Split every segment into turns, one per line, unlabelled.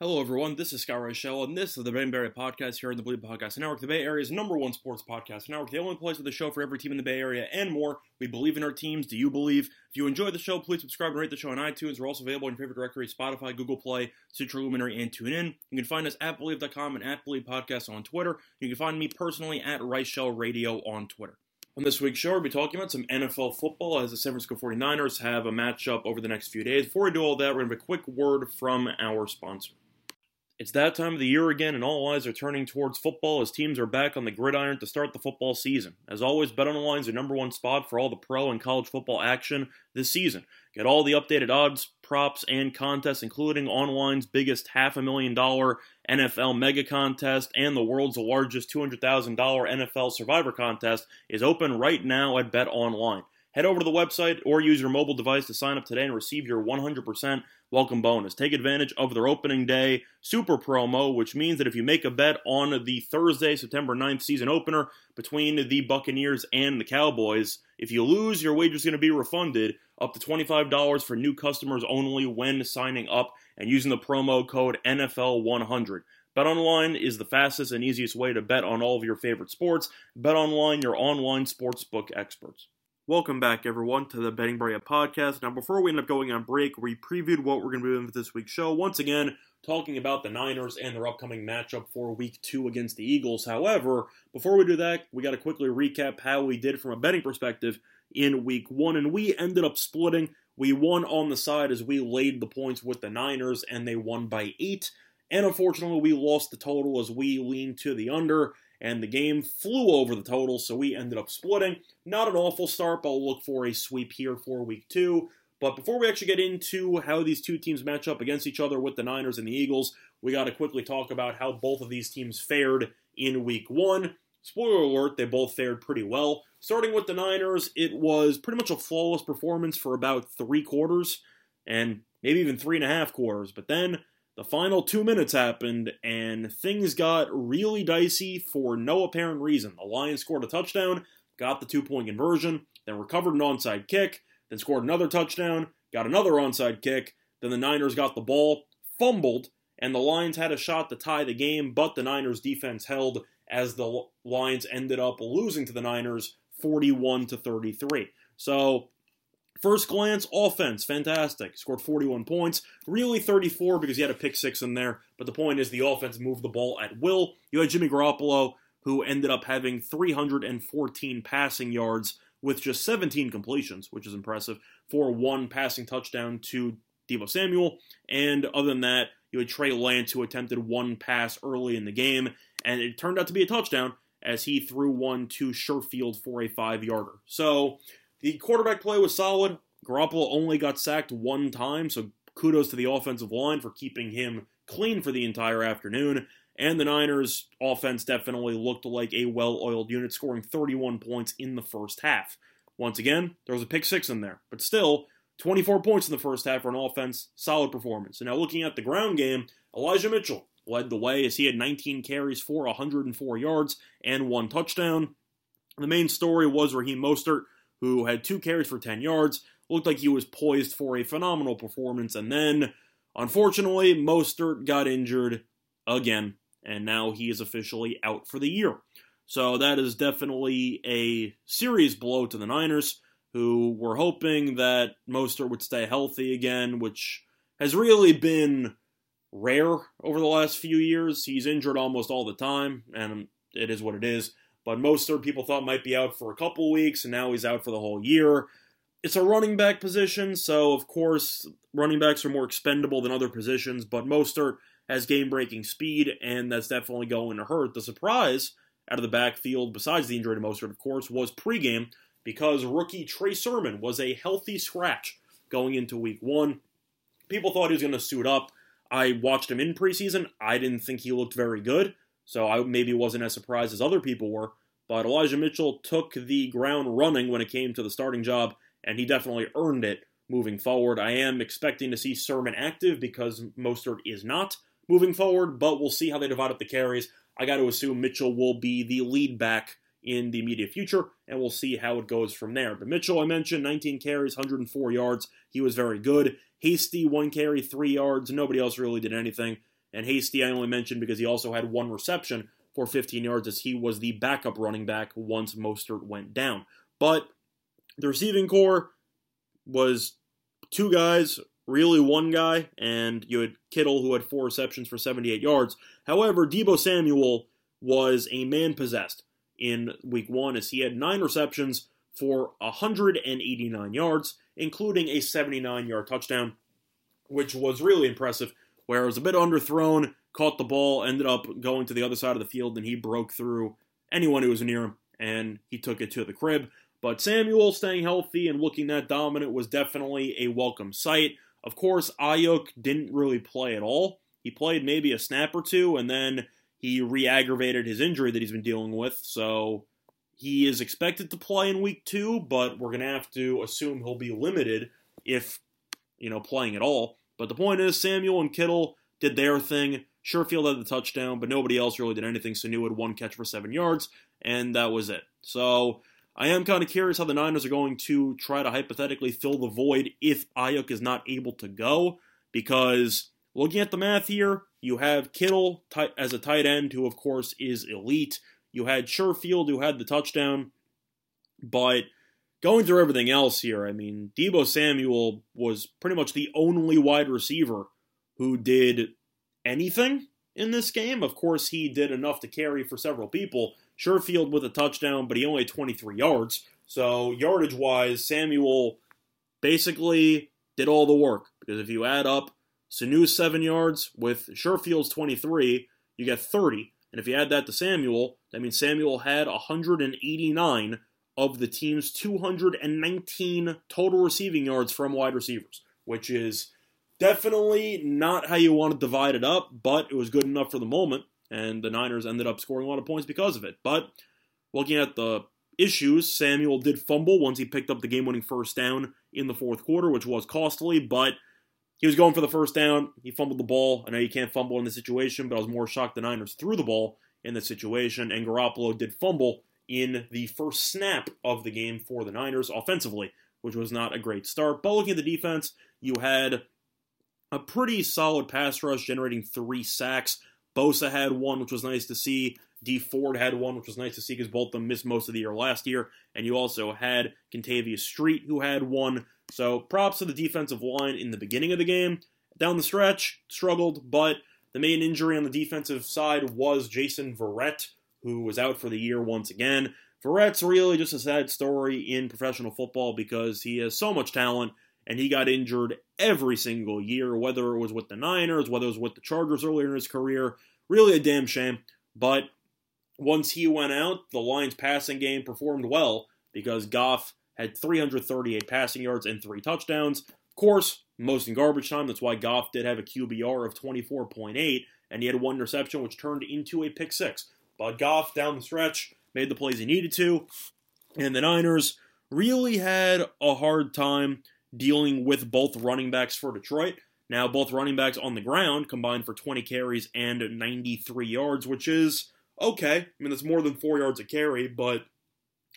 Hello, everyone. This is Scott Reichel, and this is the Ben Barry Podcast here on the Bleav Podcast Network, the Bay Area's number one sports podcast network, the only place with a show for every team in the Bay Area and more. We believe in our teams. Do you believe? If you enjoy the show, please subscribe and rate the show on iTunes. We're also available in your favorite directory Spotify, Google Play, Stitcher Luminary, and TuneIn. You can find us at Bleav.com and at Bleav Podcast on Twitter. You can find me personally at Reichel Radio on Twitter. On this week's show, we'll be talking about some NFL football as the San Francisco 49ers have a matchup over the next few days. Before we do all that, we're going to have a quick word from our sponsor. It's that time of the year again, and all eyes are turning towards football as teams are back on the gridiron to start the football season. As always, BetOnline is your number one spot for all the pro and college football action this season. Get all the updated odds, props, and contests, including online's biggest half a million dollar NFL mega contest and the world's largest $200,000 NFL survivor contest, is open right now at BetOnline. Head over to the website or use your mobile device to sign up today and receive your 100% welcome bonus. Take advantage of their opening day super promo, which means that if you make a bet on the Thursday, September 9th season opener between the Buccaneers and the Cowboys, if you lose, your wager is going to be refunded up to $25 for new customers only when signing up and using the promo code NFL100. BetOnline is the fastest and easiest way to bet on all of your favorite sports. BetOnline, your online sportsbook experts. Welcome back, everyone, to the Betting Bria podcast. Now, before we end up going on break, we previewed what we're going to be doing for this week's show. Once again, talking about the Niners and their upcoming matchup for week two against the Eagles. However, before we do that, we got to quickly recap how we did from a betting perspective in week one, and we ended up splitting. We won on the side as we laid the points with the Niners, and they won by eight. And unfortunately, we lost the total as we leaned to the under and the game flew over the total, so we ended up splitting. Not an awful start, but I'll look for a sweep here for week two. But before we actually get into how these two teams match up against each other with the Niners and the Eagles, we got to quickly talk about how both of these teams fared in week one. Spoiler alert, they both fared pretty well. Starting with the Niners, it was pretty much a flawless performance for about three quarters, and maybe even three and a half quarters. But then the final two minutes happened, and things got really dicey for no apparent reason. The Lions scored a touchdown, got the two point conversion, then recovered an onside kick, then scored another touchdown, got another onside kick, then the Niners got the ball, fumbled, and the Lions had a shot to tie the game, but the Niners defense held as the Lions ended up losing to the Niners 41 to 33. So First glance, offense, fantastic. Scored 41 points. Really 34 because he had a pick six in there. But the point is, the offense moved the ball at will. You had Jimmy Garoppolo, who ended up having 314 passing yards with just 17 completions, which is impressive, for one passing touchdown to Deebo Samuel. And other than that, you had Trey Lance, who attempted one pass early in the game, and it turned out to be a touchdown as he threw one to Sherfield for a five yarder. So the quarterback play was solid. Garoppolo only got sacked one time, so kudos to the offensive line for keeping him clean for the entire afternoon. And the Niners' offense definitely looked like a well oiled unit, scoring 31 points in the first half. Once again, there was a pick six in there, but still, 24 points in the first half for an offense, solid performance. And now looking at the ground game, Elijah Mitchell led the way as he had 19 carries for 104 yards and one touchdown. The main story was Raheem Mostert who had two carries for 10 yards. Looked like he was poised for a phenomenal performance, and then, unfortunately, Mostert got injured again, and now he is officially out for the year. So that is definitely a serious blow to the Niners, who were hoping that Mostert would stay healthy again, which has really been rare over the last few years. He's injured almost all the time, and it is what it is but Mostert people thought might be out for a couple weeks, and now he's out for the whole year. It's a running back position, so of course running backs are more expendable than other positions, but Mostert has game breaking speed, and that's definitely going to hurt. The surprise out of the backfield, besides the injury to Mostert, of course, was pregame because rookie Trey Sermon was a healthy scratch going into week one. People thought he was going to suit up.
I watched him in preseason. I didn't think he looked very good, so I maybe wasn't as surprised as other people were. But Elijah Mitchell took the ground running when it came to the starting job, and he definitely earned it moving forward. I am expecting to see Sermon active because Mostert is not moving forward, but we'll see how they divide up the carries. I got to assume Mitchell will be the lead back in the immediate future, and we'll see how it goes from there. But Mitchell, I mentioned, 19 carries, 104 yards. He was very good. Hasty, one carry, three yards. Nobody else really did anything. And Hasty, I only mentioned because he also had one reception for 15 yards as he was the backup running back once Mostert went down. But the receiving core was two guys, really one guy, and you had Kittle who had four receptions for 78 yards. However, Deebo Samuel was a man possessed in week one as he had nine receptions for 189 yards, including a 79 yard touchdown, which was really impressive. Where it was a bit underthrown, caught the ball, ended up going to the other side of the field, and he broke through anyone who was near him, and he took it to the crib. But Samuel staying healthy and looking that dominant was definitely a welcome sight. Of course, Aiyuk didn't really play at all. He played maybe a snap or two, and then he re aggravated his injury that he's been dealing with. So he is expected to play in week two, but we're going to have to assume he'll be limited if, you know, playing at all. But the point is, Samuel and Kittle did their thing. Sherfield had the touchdown, but nobody else really did anything. Sanu had one catch for seven yards, and that was it. So I am kind of curious how the Niners are going to try to hypothetically fill the void if Aiyuk is not able to go, because looking at the math here, you have Kittle as a tight end, who of course is elite. You had Sherfield, who had the touchdown, but going through everything else here, I mean, Deebo Samuel was pretty much the only wide receiver who did anything in this game. Of course, he did enough to carry for several people. Sherfield with a touchdown, but he only had 23 yards. So, yardage wise, Samuel basically did all the work. Because if you add up Sanu's 7 yards with Sherfield's 23, you get 30. And if you add that to Samuel, that means Samuel had 189 of the team's 219 total receiving yards from wide receivers, which is definitely not how you want to divide it up, but it was good enough for the moment, and the Niners ended up scoring a lot of points because of it. But looking at the issues, Samuel did fumble once he picked up the game winning first down in the fourth quarter, which was costly, but he was going for the first down. He fumbled the ball. I know you can't fumble in this situation, but I was more shocked the Niners threw the ball in this situation, and Garoppolo did fumble in the first snap of the game for the Niners offensively, which was not a great start. But looking at the defense, you had a pretty solid pass rush, generating three sacks. Bosa had one, which was nice to see. Dee Ford had one, which was nice to see because both of them missed most of the year last year. And you also had Kentavius Street, who had one. So props to the defensive line in the beginning of the game. Down the stretch, struggled, but the main injury on the defensive side was Jason Verrett, who was out for the year once again. Verrett's really just a sad story in professional football because he has so much talent and he got injured every single year, whether it was with the Niners, whether it was with the Chargers earlier in his career. Really a damn shame. But once he went out, the Lions' passing game performed well because Goff had 338 passing yards and three touchdowns. Of course, most in garbage time. That's why Goff did have a QBR of 24.8, and he had one interception, which turned into a pick six. But Goff, down the stretch, made the plays he needed to, and the Niners really had a hard time dealing with both running backs for Detroit. Now, both running backs on the ground combined for 20 carries and 93 yards, which is okay. I mean, that's more than four yards a carry, but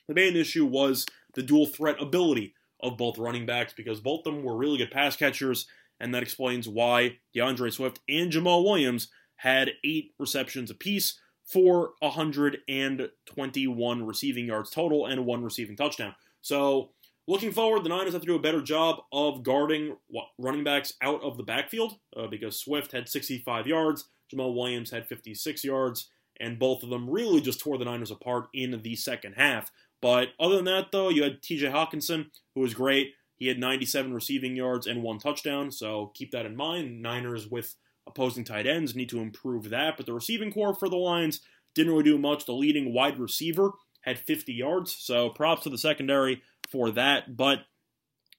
the main issue was the dual threat ability of both running backs because both of them were really good pass catchers, and that explains why D'Andre Swift and Jamaal Williams had eight receptions apiece for 121 receiving yards total and one receiving touchdown. So Looking forward, the Niners have to do a better job of guarding running backs out of the backfield uh, because Swift had 65 yards, Jamaal Williams had 56 yards, and both of them really just tore the Niners apart in the second half. But other than that, though, you had TJ Hockenson, who was great. He had 97 receiving yards and one touchdown, so keep that in mind. Niners with opposing tight ends need to improve that. But the receiving core for the Lions didn't really do much. The leading wide receiver had 50 yards, so props to the secondary for that. But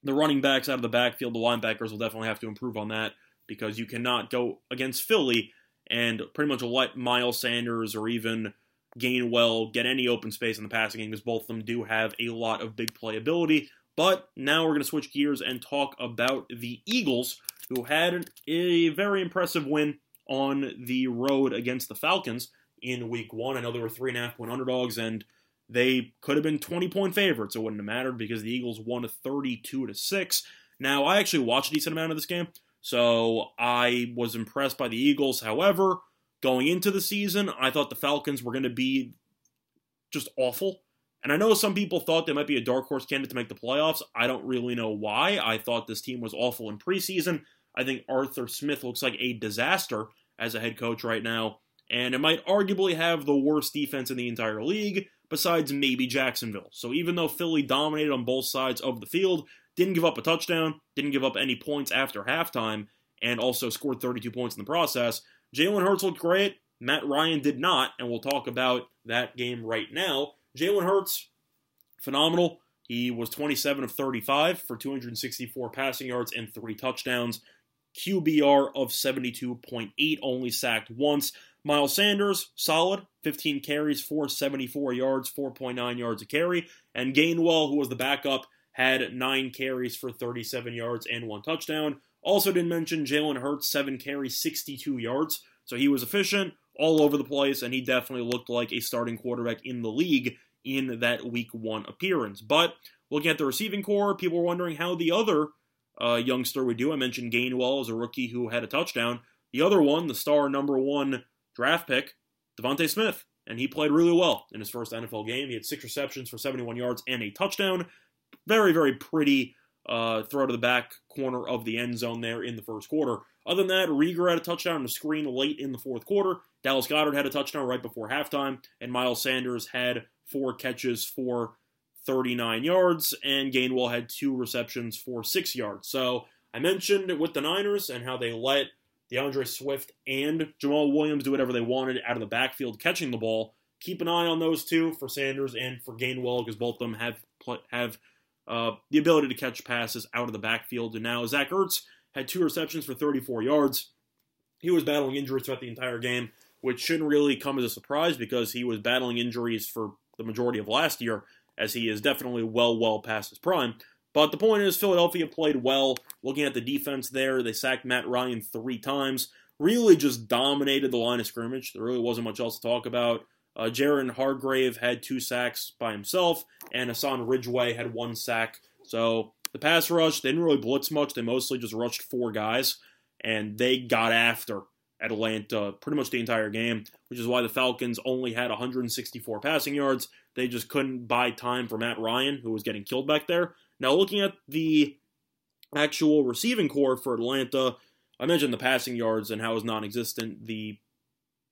the running backs out of the backfield, the linebackers will definitely have to improve on that because you cannot go against Philly and pretty much let Miles Sanders or even Gainwell get any open space in the passing game because both of them do have a lot of big playability. But now we're going to switch gears and talk about the Eagles, who had a very impressive win on the road against the Falcons in week one. I know they were three and a half point underdogs, and they could have been 20 point favorites. It wouldn't have mattered because the Eagles won 32 to 6. Now, I actually watched a decent amount of this game, so I was impressed by the Eagles. However, going into the season, I thought the Falcons were going to be just awful. And I know some people thought they might be a dark horse candidate to make the playoffs. I don't really know why. I thought this team was awful in preseason. I think Arthur Smith looks like a disaster as a head coach right now, and it might arguably have the worst defense in the entire league, besides maybe Jacksonville. So even though Philly dominated on both sides of the field, didn't give up a touchdown, didn't give up any points after halftime, and also scored 32 points in the process, Jalen Hurts looked great. Matt Ryan did not, and we'll talk about that game right now. Jalen Hurts, phenomenal. He was 27 of 35 for 264 passing yards and three touchdowns. QBR of 72.8, only sacked once. Miles Sanders, solid, 15 carries, 474 yards, 4.9 yards a carry. And Gainwell, who was the backup, had 9 carries for 37 yards and one touchdown. Also didn't mention Jalen Hurts, 7 carries, 62 yards. So he was efficient all over the place, and he definitely looked like a starting quarterback in the league in that week one appearance. But looking at the receiving core, people were wondering how the other uh, youngster would do. I mentioned Gainwell as a rookie who had a touchdown. The other one, the star number one draft pick, DeVonta Smith, and he played really well in his first NFL game. He had six receptions for 71 yards and a touchdown. Very, very pretty uh, throw to the back corner of the end zone there in the first quarter. Other than that, Reagor had a touchdown on the screen late in the fourth quarter. Dallas Goedert had a touchdown right before halftime, and Miles Sanders had four catches for 39 yards, and Gainwell had two receptions for six yards. So I mentioned with the Niners and how they let D'Andre Swift and Jamaal Williams do whatever they wanted out of the backfield catching the ball. Keep an eye on those two for Sanders and for Gainwell because both of them have have uh, the ability to catch passes out of the backfield. And now Zach Ertz had two receptions for 34 yards. He was battling injuries throughout the entire game, which shouldn't really come as a surprise because he was battling injuries for the majority of last year, as he is definitely well, well past his prime. But the point is, Philadelphia played well. Looking at the defense there, they sacked Matt Ryan three times. Really just dominated the line of scrimmage. There really wasn't much else to talk about. Uh, Javon Hargrave had two sacks by himself, and Hassan Ridgeway had one sack. So the pass rush, they didn't really blitz much. They mostly just rushed four guys, and they got after Atlanta pretty much the entire game, which is why the Falcons only had 164 passing yards. They just couldn't buy time for Matt Ryan, who was getting killed back there. Now, looking at the actual receiving core for Atlanta, I mentioned the passing yards and how it was non existent. The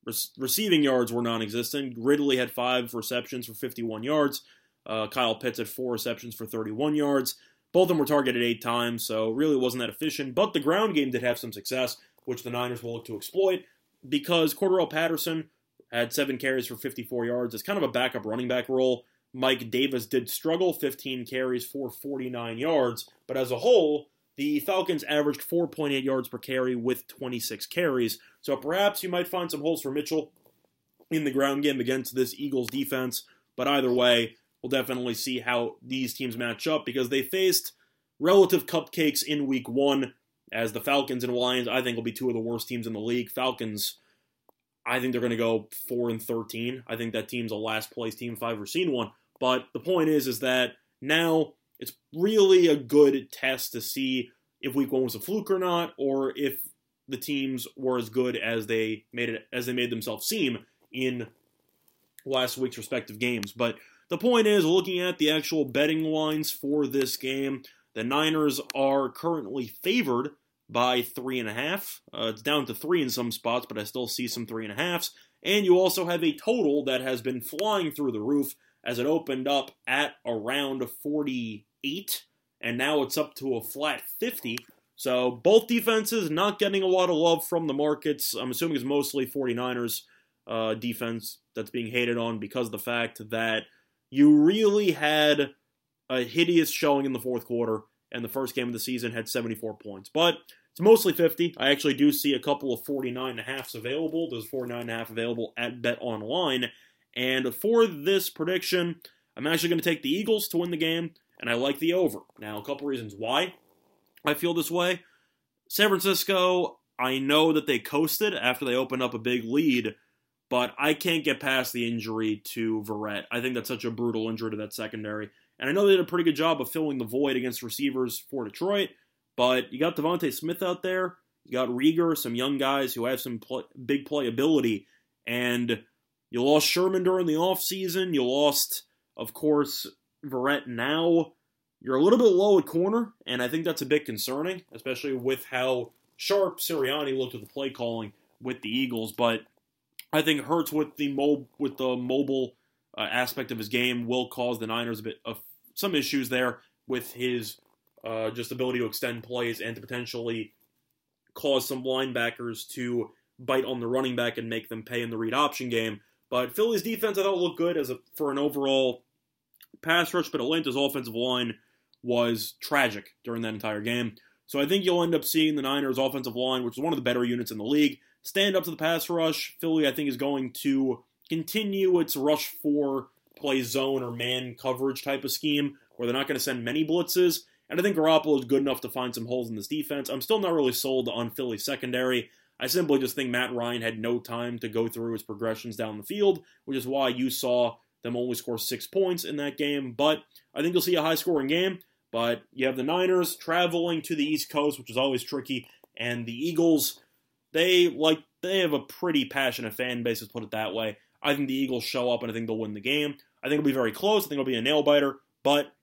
re- receiving yards were non existent. Ridley had five receptions for 51 yards. Uh, Kyle Pitts had four receptions for 31 yards. Both of them were targeted eight times, so really wasn't that efficient. But the ground game did have some success, which the Niners will look to exploit because Cordarrelle Patterson had seven carries for 54 yards. It's kind of a backup running back role. Mike Davis did struggle, 15 carries for 49 yards, but as a whole, the Falcons averaged 4.8 yards per carry with 26 carries. So perhaps you might find some holes for Mitchell in the ground game against this Eagles defense. But either way, we'll definitely see how these teams match up because they faced relative cupcakes in week one. As the Falcons and Lions, I think will be two of the worst teams in the league. Falcons I think they're going to go four and thirteen. I think that team's a last place team if I've ever seen one. But the point is, is that now it's really a good test to see if Week One was a fluke or not, or if the teams were as good as they made it as they made themselves seem in last week's respective games. But the point is, looking at the actual betting lines for this game, the Niners are currently favored by three and a half. Uh, it's down to three in some spots, but I still see some three and a halves. And you also have a total that has been flying through the roof as it opened up at around 48, and now it's up to a flat 50. So both defenses not getting a lot of love from the markets. I'm assuming it's mostly 49ers uh, defense that's being hated on because of the fact that you really had a hideous showing in the fourth quarter and the first game of the season had 74 points. But
It's mostly 50. I actually do see a couple of 49 and a halfs available. There's 49 and a half available at Bet Online. And for this prediction, I'm actually going to take the Eagles to win the game, and I like the over. Now, a couple reasons why I feel this way. San Francisco, I know that they coasted after they opened up a big lead, but I can't get past the injury to Verrett. I think that's such a brutal injury to that secondary. And I know they did a pretty good job of filling the void against receivers for Detroit, but you got DeVonta Smith out there, you got Reagor, some young guys who have some play, big playability, and you lost Sherman during the offseason. You lost, of course, Verrett now. You're a little bit low at corner, and I think that's a bit concerning, especially with how sharp Sirianni looked at the play calling with the Eagles. But I think Hurts with the mo- with the mobile uh, aspect of his game will cause the Niners a bit of some issues there with his uh, just ability to extend plays and to potentially cause some linebackers to bite on the running back and make them pay in the read option game. But Philly's defense I thought looked good as a, for an overall pass rush, but Atlanta's offensive line was tragic during that entire game. So I think you'll end up seeing the Niners' offensive line, which is one of the better units in the league, stand up to the pass rush. Philly, I think, is going to continue its rush four play zone or man coverage type of scheme, where they're not going to send many blitzes. And I think Garoppolo is good enough to find some holes in this defense. I'm still not really sold on Philly secondary. I simply just think Matt Ryan had no time to go through his progressions down the field, which is why you saw them only score six points in that game. But I think you'll see a high scoring game. But you have the Niners traveling to the East Coast, which is always tricky, and the Eagles, they like they have a pretty passionate fan base, let's put it that way. I think the Eagles show up and I think they'll win the game. I think it'll be very close. I think it'll be a nail biter. But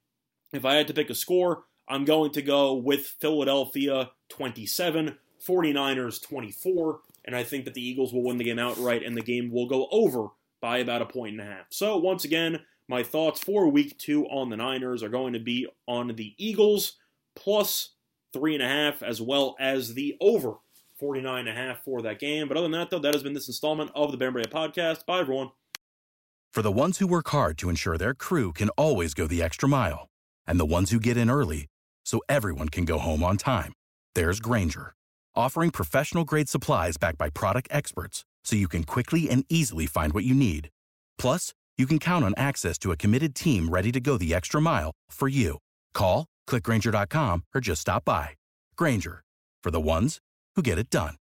if I had to pick a score, I'm going to go with Philadelphia 27, 49ers 24, and I think that the Eagles will win the game outright and the game will go over by about a point and a half. So, once again, my thoughts for week two on the Niners are going to be on the Eagles plus three and a half, as well as the over 49 and a half for that game. But other than that, though, that has been this installment of the Ben Podcast. Bye, everyone.
For the ones who work hard to ensure their crew can always go the extra mile, and the ones who get in early so everyone can go home on time, there's Grainger, offering professional grade supplies backed by product experts so you can quickly and easily find what you need. Plus, you can count on access to a committed team ready to go the extra mile for you. Call, clickgrainger.com, or just stop by. Grainger, for the ones who get it done.